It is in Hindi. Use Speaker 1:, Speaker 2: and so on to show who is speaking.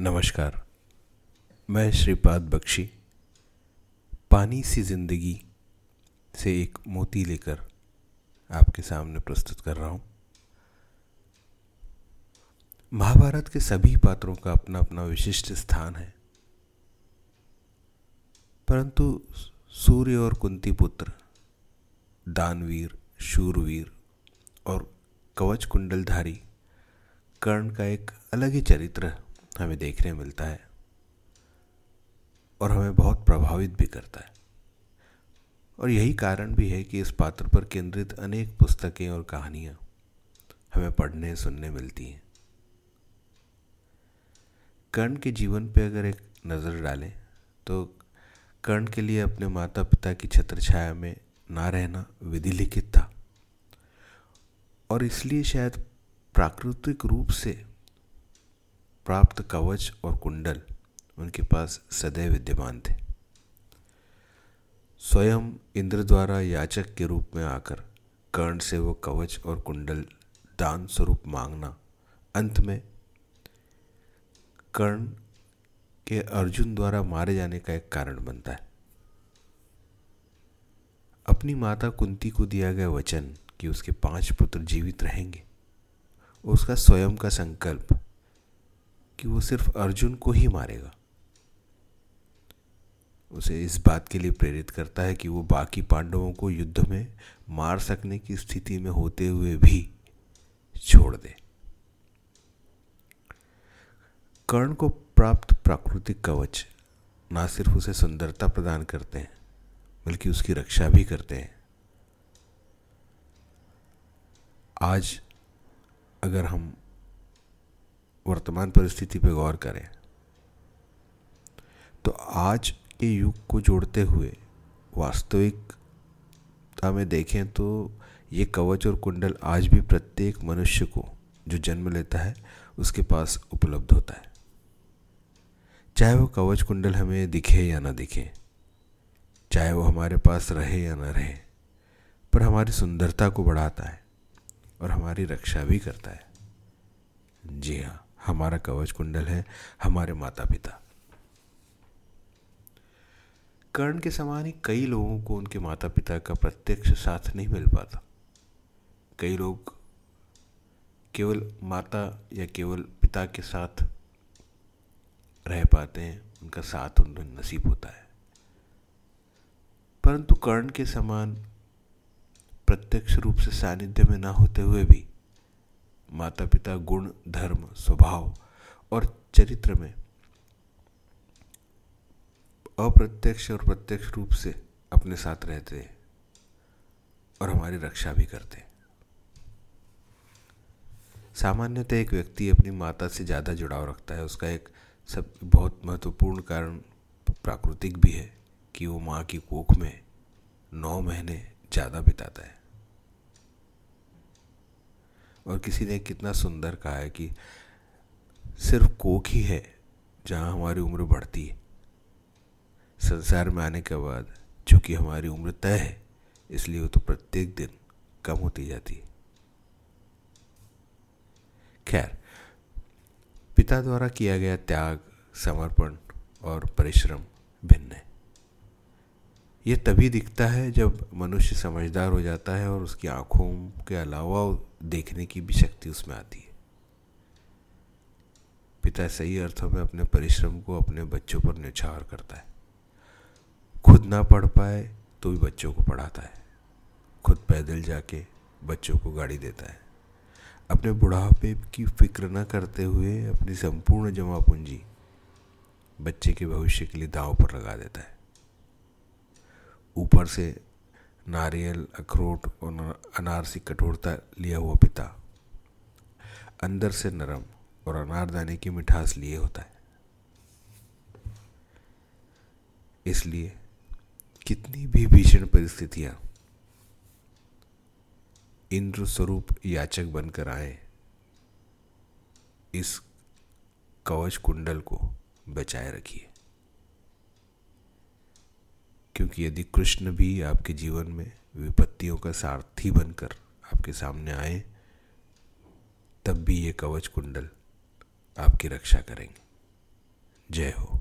Speaker 1: नमस्कार। मैं श्रीपाद बख्शी, पानी सी ज़िंदगी से एक मोती लेकर आपके सामने प्रस्तुत कर रहा हूँ। महाभारत के सभी पात्रों का अपना अपना विशिष्ट स्थान है। परंतु सूर्य और कुंती पुत्र, दानवीर, शूरवीर और कवच कुंडलधारी कर्ण का एक अलग ही चरित्र हमें देखने मिलता है और हमें बहुत प्रभावित भी करता है। और यही कारण भी है कि इस पात्र पर केंद्रित अनेक पुस्तकें और कहानियाँ हमें पढ़ने, सुनने मिलती हैं। कर्ण के जीवन पे अगर एक नज़र डालें तो कर्ण के लिए अपने माता पिता की छत्र छाया में ना रहना विधि लिखित था। और इसलिए शायद प्राकृतिक रूप से प्राप्त कवच और कुंडल उनके पास सदैव विद्यमान थे। स्वयं इंद्र द्वारा याचक के रूप में आकर कर्ण से वो कवच और कुंडल दान स्वरूप मांगना अंत में कर्ण के अर्जुन द्वारा मारे जाने का एक कारण बनता है। अपनी माता कुंती को दिया गया वचन कि उसके पाँच पुत्र जीवित रहेंगे, उसका स्वयं का संकल्प कि वो सिर्फ़ अर्जुन को ही मारेगा। उसे इस बात के लिए प्रेरित करता है कि वो बाकी पांडवों को युद्ध में मार सकने की स्थिति में होते हुए भी छोड़ दे। कर्ण को प्राप्त प्राकृतिक कवच ना सिर्फ़ उसे सुंदरता प्रदान करते हैं, बल्कि उसकी रक्षा भी करते हैं। आज अगर हम वर्तमान परिस्थिति पर गौर करें। तो आज के युग को जोड़ते हुए वास्तविकता में देखें तो ये कवच और कुंडल आज भी प्रत्येक मनुष्य को, जो जन्म लेता है, उसके पास उपलब्ध होता है। चाहे वो कवच कुंडल हमें दिखे या ना दिखे, चाहे वो हमारे पास रहे या ना रहे, पर हमारी सुंदरता को बढ़ाता है और हमारी रक्षा भी करता है। जी हाँ। हमारा कवच कुंडल है, हमारे माता पिता कर्ण के समान ही कई लोगों को उनके माता पिता का प्रत्यक्ष साथ नहीं मिल पाता। कई लोग केवल माता या केवल पिता के साथ रह पाते हैं, उनका साथ उन्हें नसीब होता है। परंतु कर्ण के समान प्रत्यक्ष रूप से सानिध्य में ना होते हुए भी माता पिता गुण, धर्म, स्वभाव और चरित्र में अप्रत्यक्ष और प्रत्यक्ष रूप से अपने साथ रहते हैं और हमारी रक्षा भी करते हैं। सामान्यतः एक व्यक्ति अपनी माता से ज़्यादा जुड़ाव रखता है। उसका एक सब बहुत महत्वपूर्ण कारण प्राकृतिक भी है कि वो माँ की कोख में नौ महीने ज़्यादा बिताता है। और किसी ने कितना सुंदर कहा है कि सिर्फ़ कोख ही है जहाँ हमारी उम्र बढ़ती है। संसार में आने के बाद चूँकि हमारी उम्र तय है, इसलिए वो तो प्रत्येक दिन कम होती जाती है। खैर, पिता द्वारा किया गया त्याग, समर्पण और परिश्रम भिन्न है। ये तभी दिखता है जब मनुष्य समझदार हो जाता है और उसकी आँखों के अलावा देखने की भी शक्ति उसमें आती है। पिता सही अर्थों में अपने परिश्रम को अपने बच्चों पर निछावर करता है। खुद ना पढ़ पाए तो भी बच्चों को पढ़ाता है। खुद पैदल जाके बच्चों को गाड़ी देता है। अपने बुढ़ापे की फ़िक्र न करते हुए अपनी संपूर्ण जमा पूंजी बच्चे के भविष्य के लिए दाव पर लगा देता है। ऊपर से नारियल, अखरोट और अनार सी कठोरता लिया हुआ पिता। अंदर से नरम और अनारदाने की मिठास लिए होता है। इसलिए कितनी भी भीषण परिस्थितियाँ इंद्र स्वरूप याचक बनकर आए, इस कवच कुंडल को बचाए रखिए। क्योंकि यदि कृष्ण भी आपके जीवन में विपत्तियों का सारथी बनकर आपके सामने आए, तब भी ये कवच कुंडल आपकी रक्षा करेंगे। जय हो।